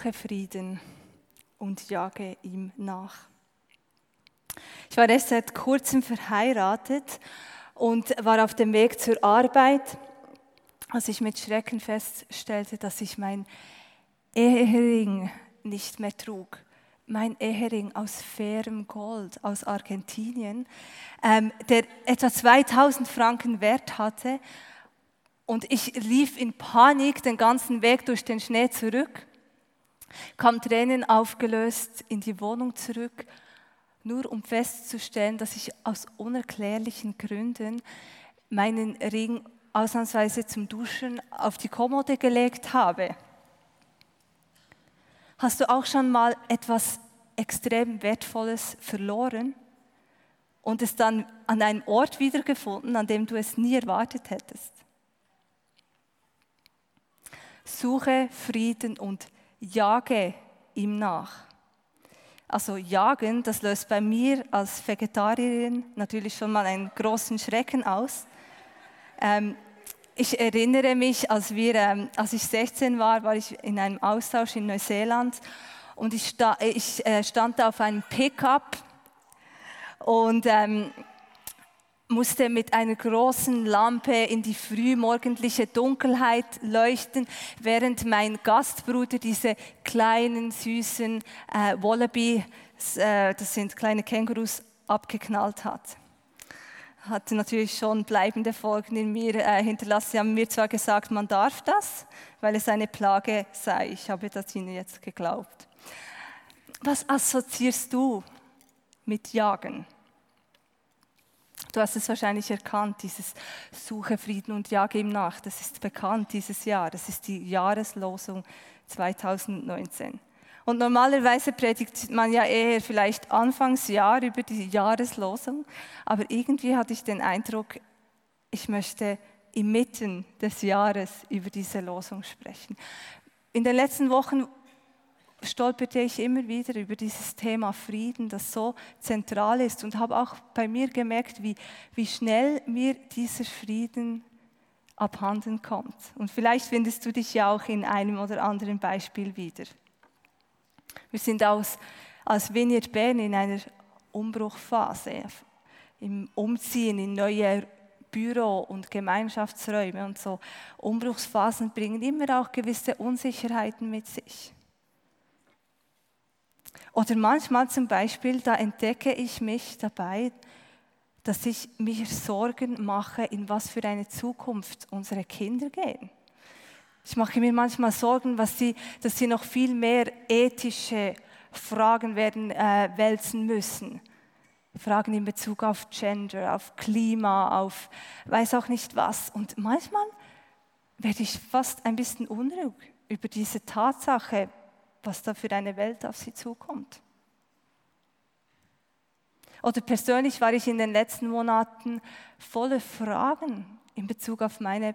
Suche Frieden und jage ihm nach. Ich war erst seit kurzem verheiratet und war auf dem Weg zur Arbeit, als ich mit Schrecken feststellte, dass ich mein Ehering nicht mehr trug. Mein Ehering aus fairem Gold aus Argentinien, ähm, der etwa 2000 Franken Wert hatte. Und ich lief in Panik den ganzen Weg durch den Schnee zurück, kam Tränen aufgelöst in die Wohnung zurück, nur um festzustellen, dass ich aus unerklärlichen Gründen meinen Ring ausnahmsweise zum Duschen auf die Kommode gelegt habe. Hast du auch schon mal etwas extrem Wertvolles verloren und es dann an einem Ort wiedergefunden, an dem du es nie erwartet hättest? Suche Frieden und jage ihm nach. Also jagen, das löst bei mir als Vegetarierin natürlich schon mal einen großen Schrecken aus. Ähm, ich erinnere mich, als, wir, ähm, als ich 16 war, war ich in einem Austausch in Neuseeland und ich, sta ich äh, stand auf einem Pickup und ähm, musste mit einer großen Lampe in die frühmorgendliche Dunkelheit leuchten, während mein Gastbruder diese kleinen, süßen äh, Wallaby, äh, das sind kleine Kängurus, abgeknallt hat hat natürlich schon bleibende Folgen in mir äh, hinterlassen. Sie haben mir zwar gesagt, man darf das, weil es eine Plage sei. Ich habe das ihnen jetzt geglaubt. Was assoziierst du mit Jagen? Du hast es wahrscheinlich erkannt, dieses Suche Frieden und Jage ihm nach. Das ist bekannt dieses Jahr. Das ist die Jahreslosung 2019. Und normalerweise predigt man ja eher vielleicht Anfangsjahr über die Jahreslosung, aber irgendwie hatte ich den Eindruck, ich möchte inmitten des Jahres über diese Losung sprechen. In den letzten Wochen stolperte ich immer wieder über dieses Thema Frieden, das so zentral ist und habe auch bei mir gemerkt, wie, wie schnell mir dieser Frieden abhanden kommt. Und vielleicht findest du dich ja auch in einem oder anderen Beispiel wieder. Wir sind aus, als Vineyard Bern in einer Umbruchphase, im Umziehen in neue Büro- und Gemeinschaftsräume und so. Umbruchsphasen bringen immer auch gewisse Unsicherheiten mit sich. Oder manchmal zum Beispiel, da entdecke ich mich dabei, dass ich mir Sorgen mache, in was für eine Zukunft unsere Kinder gehen. Ich mache mir manchmal Sorgen, sie, dass sie noch viel mehr ethische Fragen werden äh, wälzen müssen. Fragen in Bezug auf Gender, auf Klima, auf weiß auch nicht was. Und manchmal werde ich fast ein bisschen unruhig über diese Tatsache, was da für eine Welt auf sie zukommt. Oder persönlich war ich in den letzten Monaten voller Fragen in Bezug auf meine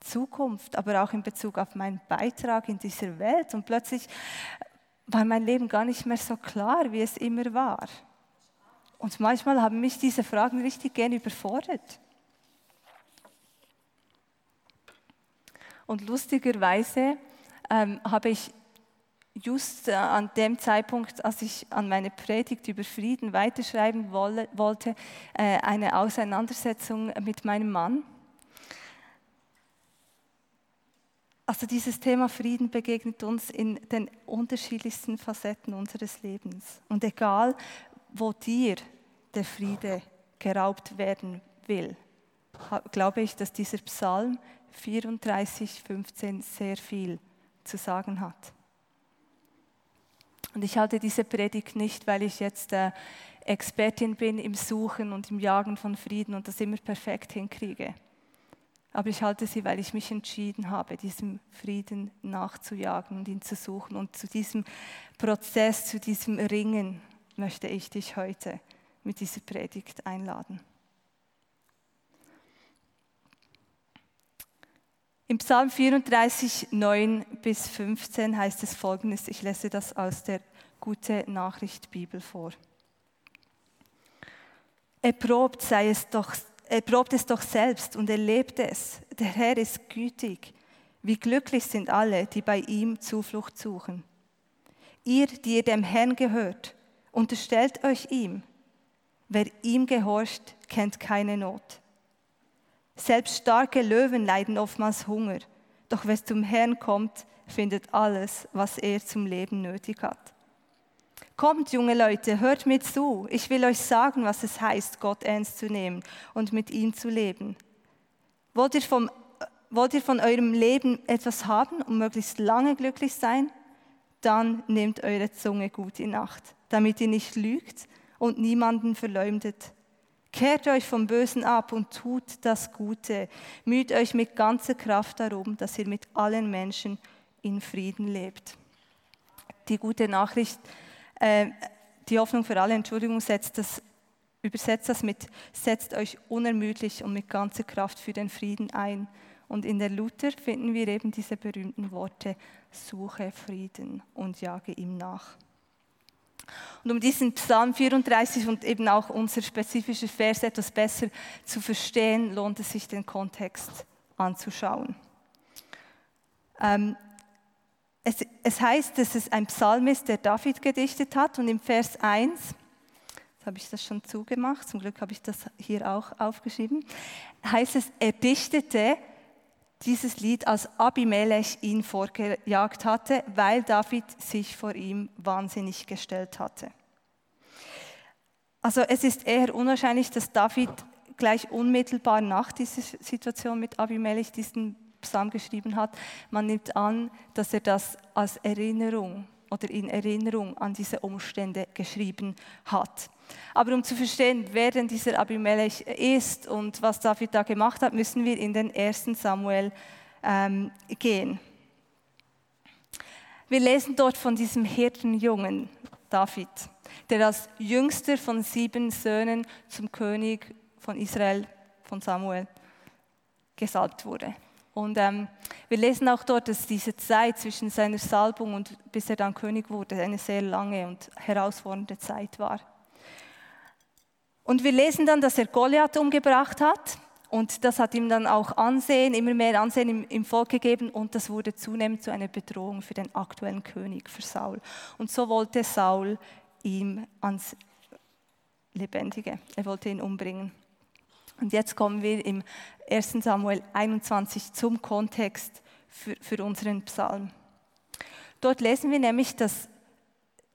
Zukunft, aber auch in Bezug auf meinen Beitrag in dieser Welt. Und plötzlich war mein Leben gar nicht mehr so klar, wie es immer war. Und manchmal haben mich diese Fragen richtig gern überfordert. Und lustigerweise ähm, habe ich just äh, an dem Zeitpunkt, als ich an meine Predigt über Frieden weiterschreiben wollte, äh, eine Auseinandersetzung mit meinem Mann. Also dieses Thema Frieden begegnet uns in den unterschiedlichsten Facetten unseres Lebens. Und egal, wo dir der Friede geraubt werden will, glaube ich, dass dieser Psalm 34, 15 sehr viel zu sagen hat. Und ich halte diese Predigt nicht, weil ich jetzt äh, Expertin bin im Suchen und im Jagen von Frieden und das immer perfekt hinkriege Aber ich halte sie, weil ich mich entschieden habe, diesem Frieden nachzujagen und ihn zu suchen. Und zu diesem Prozess, zu diesem Ringen möchte ich dich heute mit dieser Predigt einladen. Im Psalm 34, 9 bis 15 heißt es folgendes, ich lese das aus der Gute Nachricht Bibel vor. Erprobt sei es doch, erprobt es doch selbst und erlebt es. Der Herr ist gütig. Wie glücklich sind alle, die bei ihm Zuflucht suchen. Ihr, die ihr dem Herrn gehört, unterstellt euch ihm. Wer ihm gehorcht, kennt keine Not. Selbst starke Löwen leiden oftmals Hunger, doch wer zum Herrn kommt, findet alles, was er zum Leben nötig hat. Kommt, junge Leute, hört mir zu. Ich will euch sagen, was es heißt, Gott ernst zu nehmen und mit ihm zu leben. Wollt ihr, vom, wollt ihr von eurem Leben etwas haben und möglichst lange glücklich sein? Dann nehmt eure Zunge gut in Acht, damit ihr nicht lügt und niemanden verleumdet. Kehrt euch vom Bösen ab und tut das Gute. Müht euch mit ganzer Kraft darum, dass ihr mit allen Menschen in Frieden lebt. Die gute Nachricht, äh, die Hoffnung für alle, Entschuldigung, setzt das, übersetzt das mit, setzt euch unermüdlich und mit ganzer Kraft für den Frieden ein. Und in der Luther finden wir eben diese berühmten Worte, suche Frieden und jage ihm nach. Und um diesen Psalm 34 und eben auch unser spezifischer Vers etwas besser zu verstehen, lohnt es sich, den Kontext anzuschauen. Ähm, es, es, heißt, dass es ein Psalm ist, der David gedichtet hat. Und im Vers 1, jetzt habe ich das schon zugemacht, zum Glück habe ich das hier auch aufgeschrieben, heißt es, er dichtete dieses Lied, als Abimelech ihn vorgejagt hatte, weil David sich vor ihm wahnsinnig gestellt hatte. Also es ist eher unwahrscheinlich, dass David gleich unmittelbar nach dieser Situation mit Abimelech diesen Psalm geschrieben hat. Man nimmt an, dass er das als Erinnerung oder in Erinnerung an diese Umstände geschrieben hat. Aber um zu verstehen, wer denn dieser Abimelech ist und was David da gemacht hat, müssen wir in den ersten Samuel ähm, gehen. Wir lesen dort von diesem Hirtenjungen David, der als jüngster von sieben Söhnen zum König von Israel, von Samuel, gesalbt wurde. Und ähm, wir lesen auch dort, dass diese Zeit zwischen seiner Salbung und bis er dann König wurde, eine sehr lange und herausfordernde Zeit war. Und wir lesen dann, dass er Goliath umgebracht hat. Und das hat ihm dann auch Ansehen, immer mehr Ansehen im, im, Volk gegeben. Und das wurde zunehmend zu einer Bedrohung für den aktuellen König, für Saul. Und so wollte Saul ihm ans Lebendige, er wollte ihn umbringen. Und jetzt kommen wir im 1 Samuel 21 zum Kontext für, für unseren Psalm. Dort lesen wir nämlich, dass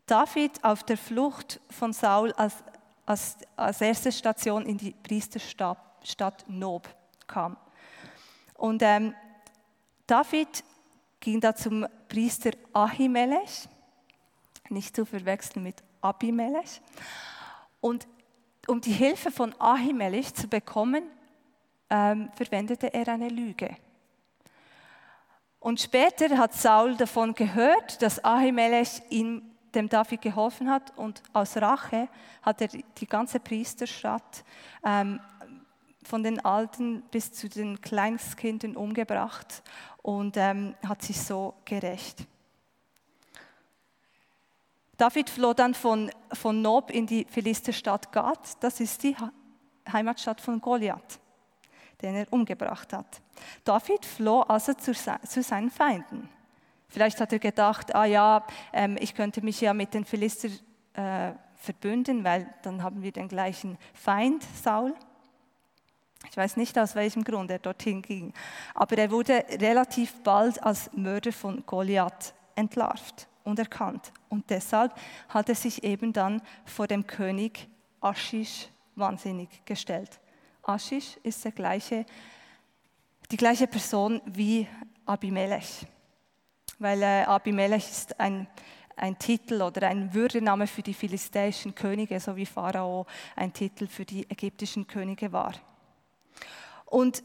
David auf der Flucht von Saul als als, als erste Station in die Priesterstadt Nob kam. Und ähm, David ging da zum Priester Ahimelech, nicht zu verwechseln mit Abimelech. Und um die Hilfe von Ahimelech zu bekommen, ähm, verwendete er eine Lüge. Und später hat Saul davon gehört, dass Ahimelech ihm dem David geholfen hat und aus Rache hat er die ganze Priesterstadt ähm, von den Alten bis zu den Kleinstkindern umgebracht und ähm, hat sich so gerecht. David floh dann von, von Nob in die Philisterstadt Gad, das ist die Heimatstadt von Goliath, den er umgebracht hat. David floh also zu, zu seinen Feinden. Vielleicht hat er gedacht, ah ja, ähm, ich könnte mich ja mit den Philister äh, verbünden, weil dann haben wir den gleichen Feind, Saul. Ich weiß nicht, aus welchem Grund er dorthin ging, aber er wurde relativ bald als Mörder von Goliath entlarvt und erkannt. Und deshalb hat er sich eben dann vor dem König Aschisch wahnsinnig gestellt. Aschisch ist der gleiche, die gleiche Person wie Abimelech weil äh, Abimelech ist ein, ein Titel oder ein Würdename für die philistäischen Könige, so wie Pharao ein Titel für die ägyptischen Könige war. Und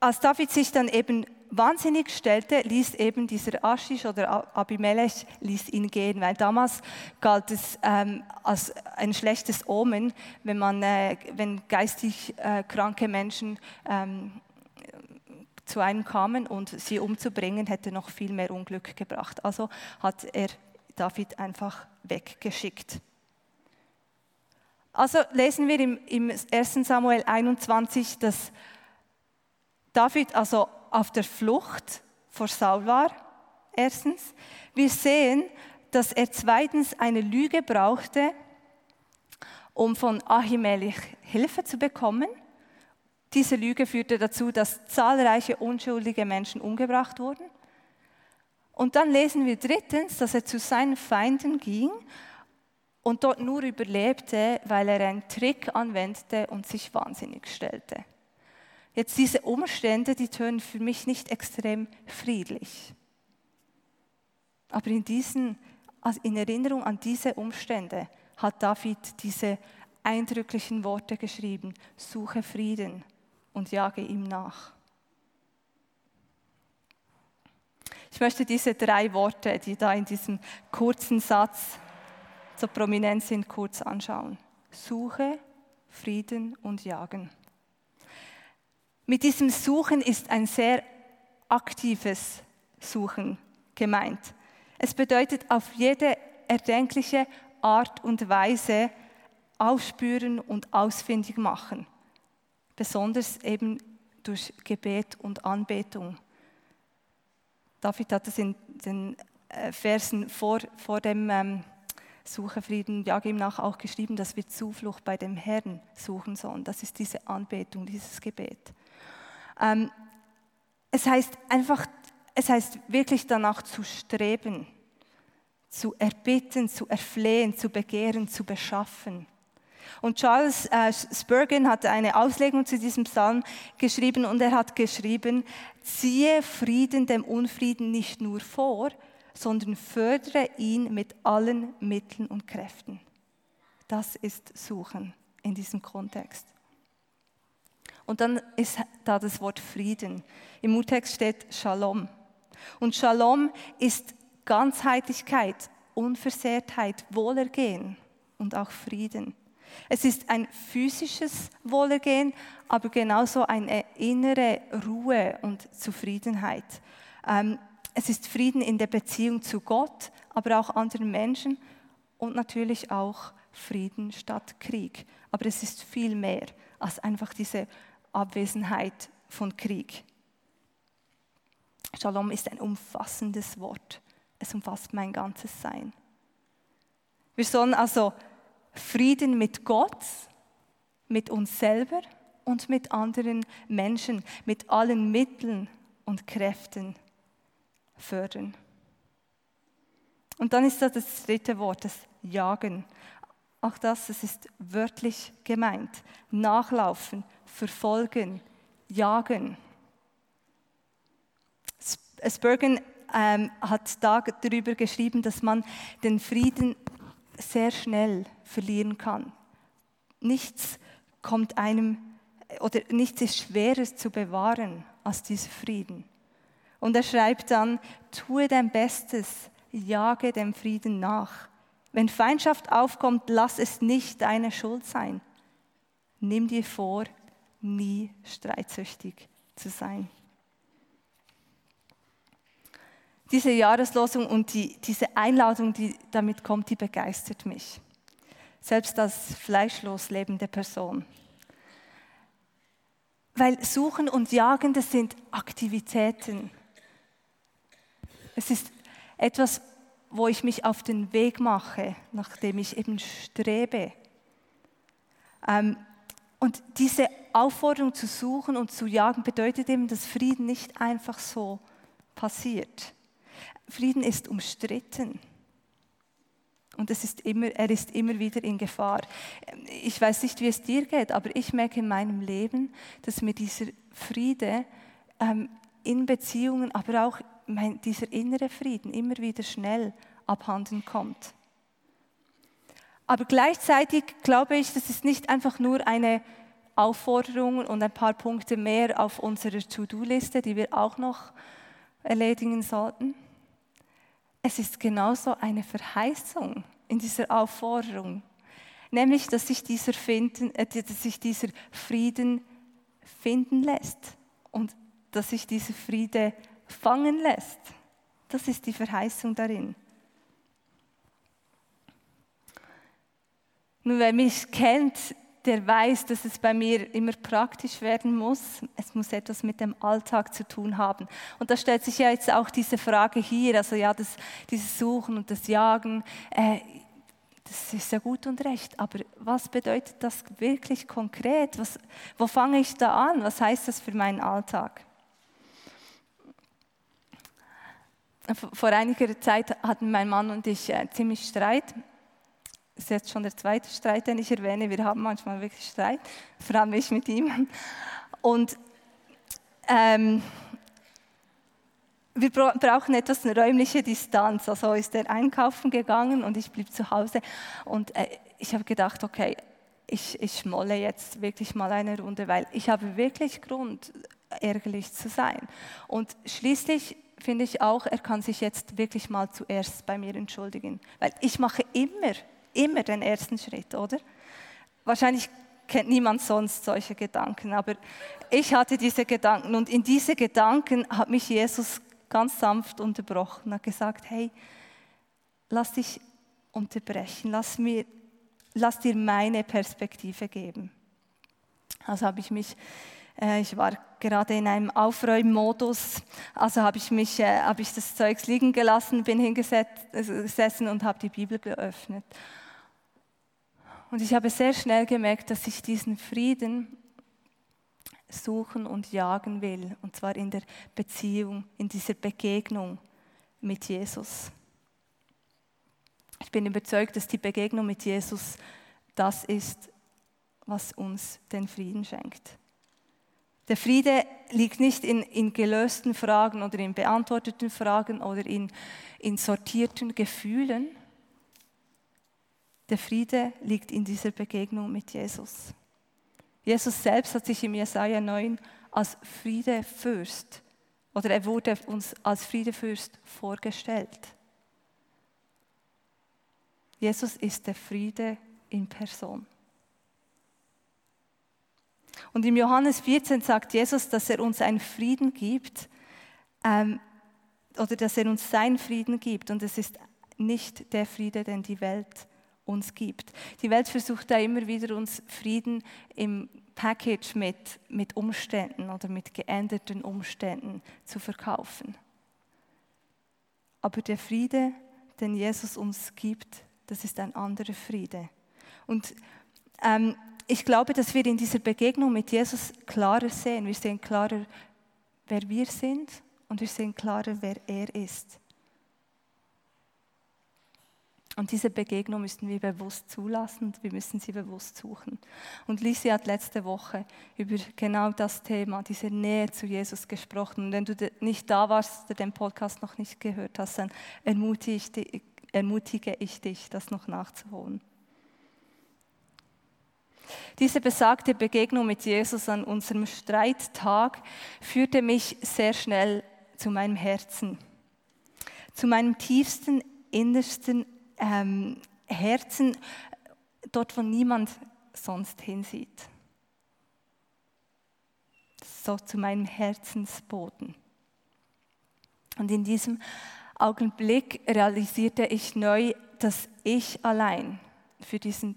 als David sich dann eben wahnsinnig stellte, ließ eben dieser Aschisch oder Abimelech ließ ihn gehen, weil damals galt es ähm, als ein schlechtes Omen, wenn, man, äh, wenn geistig äh, kranke Menschen ähm, zu einem kamen und sie umzubringen, hätte noch viel mehr Unglück gebracht. Also hat er David einfach weggeschickt. Also lesen wir im, im 1. Samuel 21, dass David also auf der Flucht vor Saul war, erstens. Wir sehen, dass er zweitens eine Lüge brauchte, um von Ahimelech Hilfe zu bekommen. Diese Lüge führte dazu, dass zahlreiche unschuldige Menschen umgebracht wurden. Und dann lesen wir drittens, dass er zu seinen Feinden ging und dort nur überlebte, weil er einen Trick anwendete und sich wahnsinnig stellte. Jetzt diese Umstände, die tönen für mich nicht extrem friedlich. Aber in, diesen, also in Erinnerung an diese Umstände hat David diese eindrücklichen Worte geschrieben, suche Frieden und jage ihm nach. Ich möchte diese drei Worte, die da in diesem kurzen Satz so prominent sind, kurz anschauen. Suche, Frieden und Jagen. Mit diesem Suchen ist ein sehr aktives Suchen gemeint. Es bedeutet auf jede erdenkliche Art und Weise aufspüren und ausfindig machen. Besonders eben durch Gebet und Anbetung. David hat es in den äh, Versen vor, vor dem ähm, Suche Frieden, jage ihm nach auch geschrieben, dass wir Zuflucht bei dem Herrn suchen sollen. Das ist diese Anbetung, dieses Gebet. Ähm, es heißt einfach, es heißt wirklich danach zu streben, zu erbitten, zu erflehen, zu begehren, zu beschaffen. Und Charles äh, Spurgeon hat eine Auslegung zu diesem Psalm geschrieben und er hat geschrieben, ziehe Frieden dem Unfrieden nicht nur vor, sondern fördere ihn mit allen Mitteln und Kräften. Das ist Suchen in diesem Kontext. Und dann ist da das Wort Frieden. Im Urtext steht Shalom. Und Shalom ist Ganzheitlichkeit, Unversehrtheit, Wohlergehen und auch Frieden. Es ist ein physisches Wohlergehen, aber genauso eine innere Ruhe und Zufriedenheit. Ähm, es ist Frieden in der Beziehung zu Gott, aber auch anderen Menschen und natürlich auch Frieden statt Krieg. Aber es ist viel mehr als einfach diese Abwesenheit von Krieg. Shalom ist ein umfassendes Wort. Es umfasst mein ganzes Sein. Wir sollen also Frieden mit Gott, mit uns selber und mit anderen Menschen, mit allen Mitteln und Kräften fördern. Und dann ist das das dritte Wort, das Jagen. Auch das, das ist wörtlich gemeint. Nachlaufen, verfolgen, jagen. Spurgeon ähm, hat da darüber geschrieben, dass man den Frieden sehr schnell verlieren kann. Nichts kommt einem oder nichts ist schwerer zu bewahren als dieser Frieden. Und er schreibt dann, tue dein Bestes, jage dem Frieden nach. Wenn Feindschaft aufkommt, lass es nicht deine Schuld sein. Nimm dir vor, nie streitsüchtig zu sein. Diese Jahreslosung und die, diese Einladung, die damit kommt, die begeistert mich. Selbst als fleischlos lebende Person. Weil Suchen und Jagen, das sind Aktivitäten. Es ist etwas, wo ich mich auf den Weg mache, nachdem ich eben strebe. Ähm, und diese Aufforderung zu suchen und zu jagen bedeutet eben, dass Frieden nicht einfach so passiert. Frieden ist umstritten. Und es ist immer, er ist immer wieder in Gefahr. Ich weiß nicht, wie es dir geht, aber ich merke in meinem Leben, dass mir dieser Friede ähm, in Beziehungen, aber auch mein, dieser innere Frieden immer wieder schnell abhanden kommt. Aber gleichzeitig glaube ich, das ist nicht einfach nur eine Aufforderungen und ein paar Punkte mehr auf unserer To-Do-Liste, die wir auch noch erledigen sollten. Es ist genauso eine Verheißung in dieser Aufforderung, nämlich dass sich dieser, finden, äh, dass sich dieser Frieden finden lässt und dass sich dieser Friede fangen lässt. Das ist die Verheißung darin. Nun, wer mich kennt, der weiß, dass es bei mir immer praktisch werden muss. Es muss etwas mit dem Alltag zu tun haben. Und da stellt sich ja jetzt auch diese Frage hier, also ja, das, dieses Suchen und das Jagen, äh, das ist ja gut und recht, aber was bedeutet das wirklich konkret? Was, wo fange ich da an? Was heißt das für meinen Alltag? Vor einiger Zeit hatten mein Mann und ich äh, ziemlich Streit das ist jetzt schon der zweite Streit, den ich erwähne. Wir haben manchmal wirklich Streit, vor allem ich mit ihm. Und ähm, wir brauchen etwas eine räumliche Distanz. Also ist er einkaufen gegangen und ich blieb zu Hause. Und äh, ich habe gedacht, okay, ich, ich schmolle jetzt wirklich mal eine Runde, weil ich habe wirklich Grund, ärgerlich zu sein. Und schließlich finde ich auch, er kann sich jetzt wirklich mal zuerst bei mir entschuldigen, weil ich mache immer immer den ersten Schritt, oder? Wahrscheinlich kennt niemand sonst solche Gedanken, aber ich hatte diese Gedanken und in diese Gedanken hat mich Jesus ganz sanft unterbrochen, hat gesagt, hey, lass dich unterbrechen, lass, mir, lass dir meine Perspektive geben. Also habe ich mich, ich war gerade in einem Aufräummodus, also habe ich mich, äh, ich das Zeugs liegen gelassen, bin hingesessen und habe die Bibel geöffnet. Und ich habe sehr schnell gemerkt, dass ich diesen Frieden suchen und jagen will, und zwar in der Beziehung, in dieser Begegnung mit Jesus. Ich bin überzeugt, dass die Begegnung mit Jesus das ist, was uns den Frieden schenkt. Der Friede liegt nicht in, in gelösten Fragen oder in beantworteten Fragen oder in, in sortierten Gefühlen, der Friede liegt in dieser Begegnung mit Jesus. Jesus selbst hat sich im Jesaja 9 als Friedefürst oder er wurde uns als Friedefürst vorgestellt. Jesus ist der Friede in Person. Und im Johannes 14 sagt Jesus, dass er uns einen Frieden gibt, ähm, oder dass er uns seinen Frieden gibt. Und es ist nicht der Friede, den die Welt uns gibt. Die Welt versucht da immer wieder uns Frieden im Package mit, mit Umständen oder mit geänderten Umständen zu verkaufen. Aber der Friede, den Jesus uns gibt, das ist ein anderer Friede. Und ähm, ich glaube, dass wir in dieser Begegnung mit Jesus klarer sehen. Wir sehen klarer, wer wir sind und wir sehen klarer, wer er ist. Und diese Begegnung müssen wir bewusst zulassen und wir müssen sie bewusst suchen. Und Lisi hat letzte Woche über genau das Thema, diese Nähe zu Jesus gesprochen. Und wenn du nicht da warst den Podcast noch nicht gehört hast, dann ermutige ich dich, ermutige ich dich das noch nachzuholen. Diese besagte Begegnung mit Jesus an unserem Streittag führte mich sehr schnell zu meinem Herzen, zu meinem tiefsten, innersten ähm, Herzen, dort wo niemand sonst hinsieht. So zu meinem Herzensboden. Und in diesem Augenblick realisierte ich neu, dass ich allein für diesen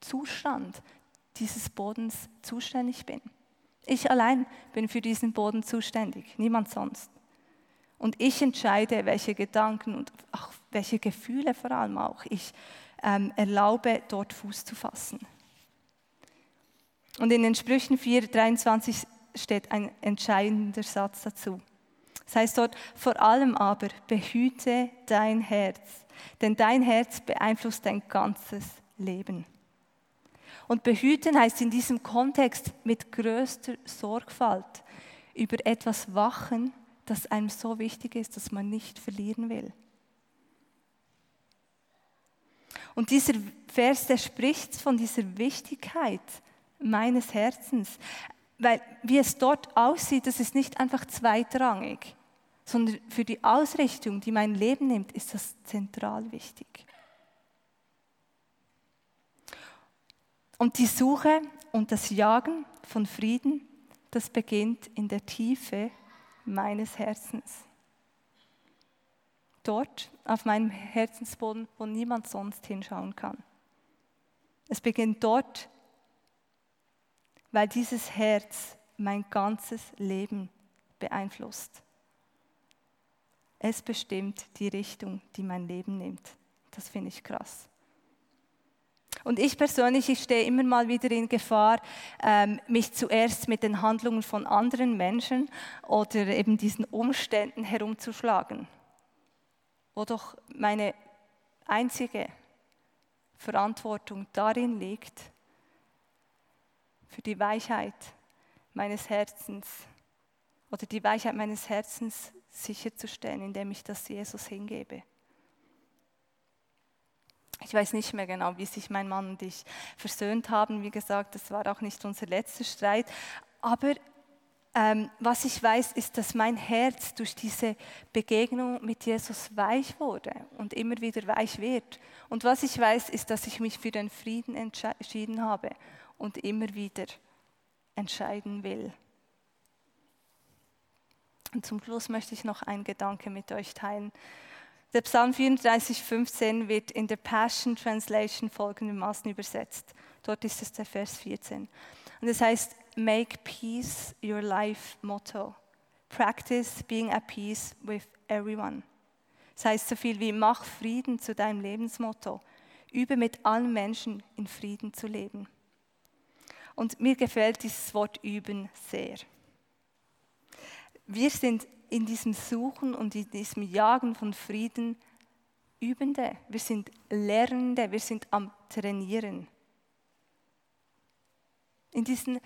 Zustand dieses Bodens zuständig bin. Ich allein bin für diesen Boden zuständig, niemand sonst. Und ich entscheide, welche Gedanken und auch welche Gefühle vor allem auch ich ähm, erlaube, dort Fuß zu fassen. Und in den Sprüchen 4, 23 steht ein entscheidender Satz dazu. Das heißt dort, vor allem aber behüte dein Herz, denn dein Herz beeinflusst dein ganzes Leben. Und behüten heißt in diesem Kontext mit größter Sorgfalt über etwas wachen, das einem so wichtig ist, dass man nicht verlieren will. Und dieser Vers, der spricht von dieser Wichtigkeit, meines Herzens. Weil wie es dort aussieht, das ist nicht einfach zweitrangig, sondern für die Ausrichtung, die mein Leben nimmt, ist das zentral wichtig. Und die Suche und das Jagen von Frieden, das beginnt in der Tiefe meines Herzens. Dort auf meinem Herzensboden, wo niemand sonst hinschauen kann. Es beginnt dort, weil dieses Herz mein ganzes Leben beeinflusst. Es bestimmt die Richtung, die mein Leben nimmt. Das finde ich krass. Und ich persönlich, ich stehe immer mal wieder in Gefahr, ähm, mich zuerst mit den Handlungen von anderen Menschen oder eben diesen Umständen herumzuschlagen. Wo doch meine einzige Verantwortung darin liegt, für die Weichheit meines Herzens oder die Weichheit meines Herzens sicherzustellen, indem ich das Jesus hingebe. Ich weiß nicht mehr genau, wie sich mein Mann und ich versöhnt haben. Wie gesagt, das war auch nicht unser letzter Streit. Aber ähm, was ich weiß, ist, dass mein Herz durch diese Begegnung mit Jesus weich wurde und immer wieder weich wird. Und was ich weiß, ist, dass ich mich für den Frieden entschieden habe und immer wieder entscheiden will. Und zum Schluss möchte ich noch einen Gedanke mit euch teilen. Der Psalm 34, 15 wird in der Passion Translation folgendermaßen übersetzt. Dort ist es der Vers 14. Und es heißt, Make peace your life motto. Practice being at peace with everyone. Das heißt so viel wie, mach Frieden zu deinem Lebensmotto. Übe mit allen Menschen in Frieden zu leben. Und mir gefällt dieses Wort üben sehr. Wir sind in diesem Suchen und in diesem Jagen von Frieden Übende. Wir sind Lernende, wir sind am Trainieren. In diesen,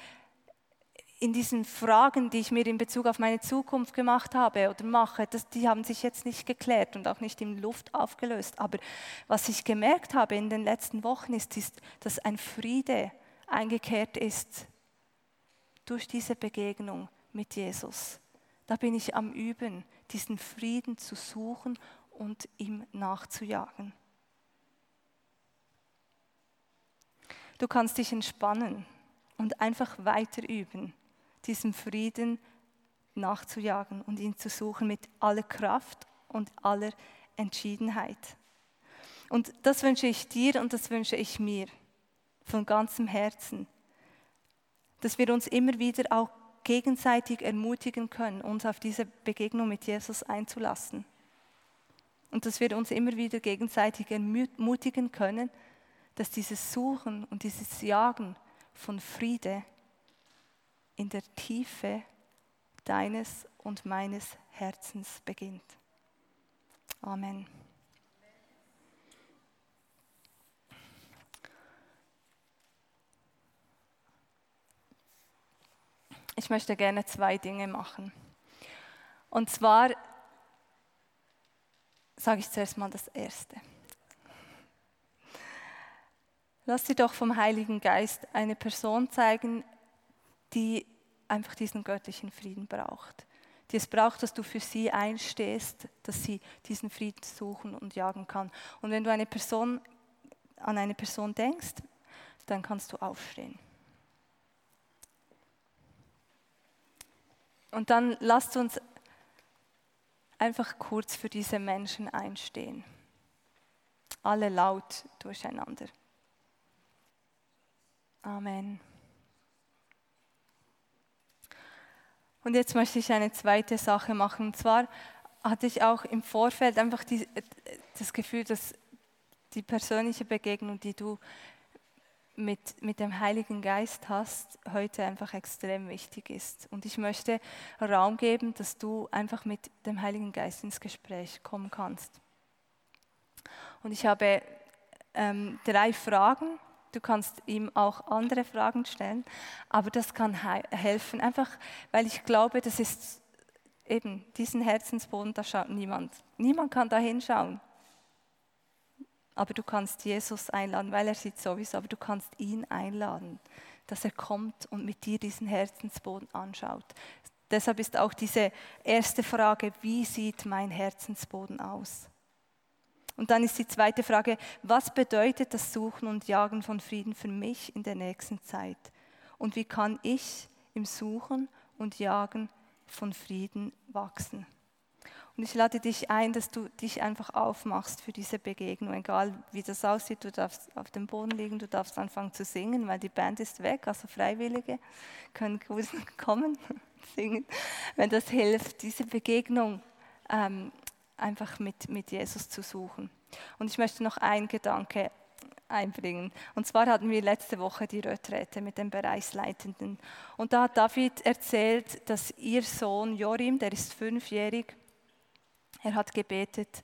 in diesen Fragen, die ich mir in Bezug auf meine Zukunft gemacht habe oder mache, das, die haben sich jetzt nicht geklärt und auch nicht in Luft aufgelöst. Aber was ich gemerkt habe in den letzten Wochen ist, ist dass ein Friede eingekehrt ist durch diese Begegnung mit Jesus. Da bin ich am Üben, diesen Frieden zu suchen und ihm nachzujagen. Du kannst dich entspannen und einfach weiter üben, diesem Frieden nachzujagen und ihn zu suchen mit aller Kraft und aller Entschiedenheit. Und das wünsche ich dir und das wünsche ich mir von ganzem Herzen, dass wir uns immer wieder auch gegenseitig ermutigen können, uns auf diese Begegnung mit Jesus einzulassen. Und dass wir uns immer wieder gegenseitig ermutigen können, dass dieses Suchen und dieses Jagen von Friede in der Tiefe deines und meines Herzens beginnt. Amen. Ich möchte gerne zwei Dinge machen. Und zwar sage ich zuerst mal das Erste. Lass dir doch vom Heiligen Geist eine Person zeigen, die einfach diesen göttlichen Frieden braucht. Die es braucht, dass du für sie einstehst, dass sie diesen Frieden suchen und jagen kann. Und wenn du eine Person, an eine Person denkst, dann kannst du aufstehen. Und dann lasst uns einfach kurz für diese Menschen einstehen. Alle laut durcheinander. Amen. Und jetzt möchte ich eine zweite Sache machen. Und zwar hatte ich auch im Vorfeld einfach die, das Gefühl, dass die persönliche Begegnung, die du mit, mit dem Heiligen Geist hast, heute einfach extrem wichtig ist. Und ich möchte Raum geben, dass du einfach mit dem Heiligen Geist ins Gespräch kommen kannst. Und ich habe ähm, drei Fragen. Du kannst ihm auch andere Fragen stellen, aber das kann helfen, einfach weil ich glaube, das ist eben diesen Herzensboden, da schaut niemand. Niemand kann da hinschauen. Aber du kannst Jesus einladen, weil er sieht sowieso, aber du kannst ihn einladen. dass er kommt und mit dir diesen Herzensboden anschaut. Deshalb ist auch diese erste Frage, wie sieht mein Herzensboden aus? Und dann ist die zweite Frage, was bedeutet das Suchen und Jagen von Frieden für mich in der nächsten Zeit? Und wie kann ich im Suchen und Jagen von Frieden wachsen? Und ich lade dich ein, dass du dich einfach aufmachst für diese Begegnung, egal wie das aussieht. Du darfst auf dem Boden liegen, du darfst anfangen zu singen, weil die Band ist weg, also Freiwillige können kommen, singen, wenn das hilft, diese Begegnung ähm, einfach mit, mit Jesus zu suchen. Und ich möchte noch einen Gedanke einbringen. Und zwar hatten wir letzte Woche die Retrette mit den Bereichsleitenden. Und da hat David erzählt, dass ihr Sohn Jorim, der ist fünfjährig, er hat gebetet,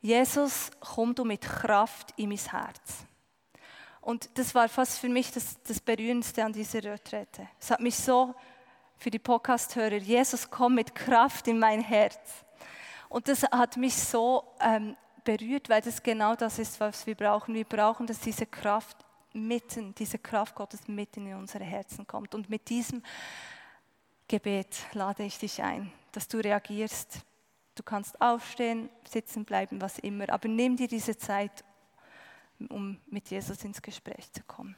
Jesus, komm du mit Kraft in mein Herz. Und das war fast für mich das, das Berührendste an dieser Retrette. Es hat mich so für die Podcast-Hörer, Jesus, komm mit Kraft in mein Herz. Und das hat mich so ähm, berührt, weil das genau das ist, was wir brauchen. Wir brauchen, dass diese Kraft mitten, diese Kraft Gottes mitten in unsere Herzen kommt. Und mit diesem Gebet lade ich dich ein, dass du reagierst Du kannst aufstehen, sitzen bleiben, was immer, aber nimm dir diese Zeit, um mit Jesus ins Gespräch zu kommen.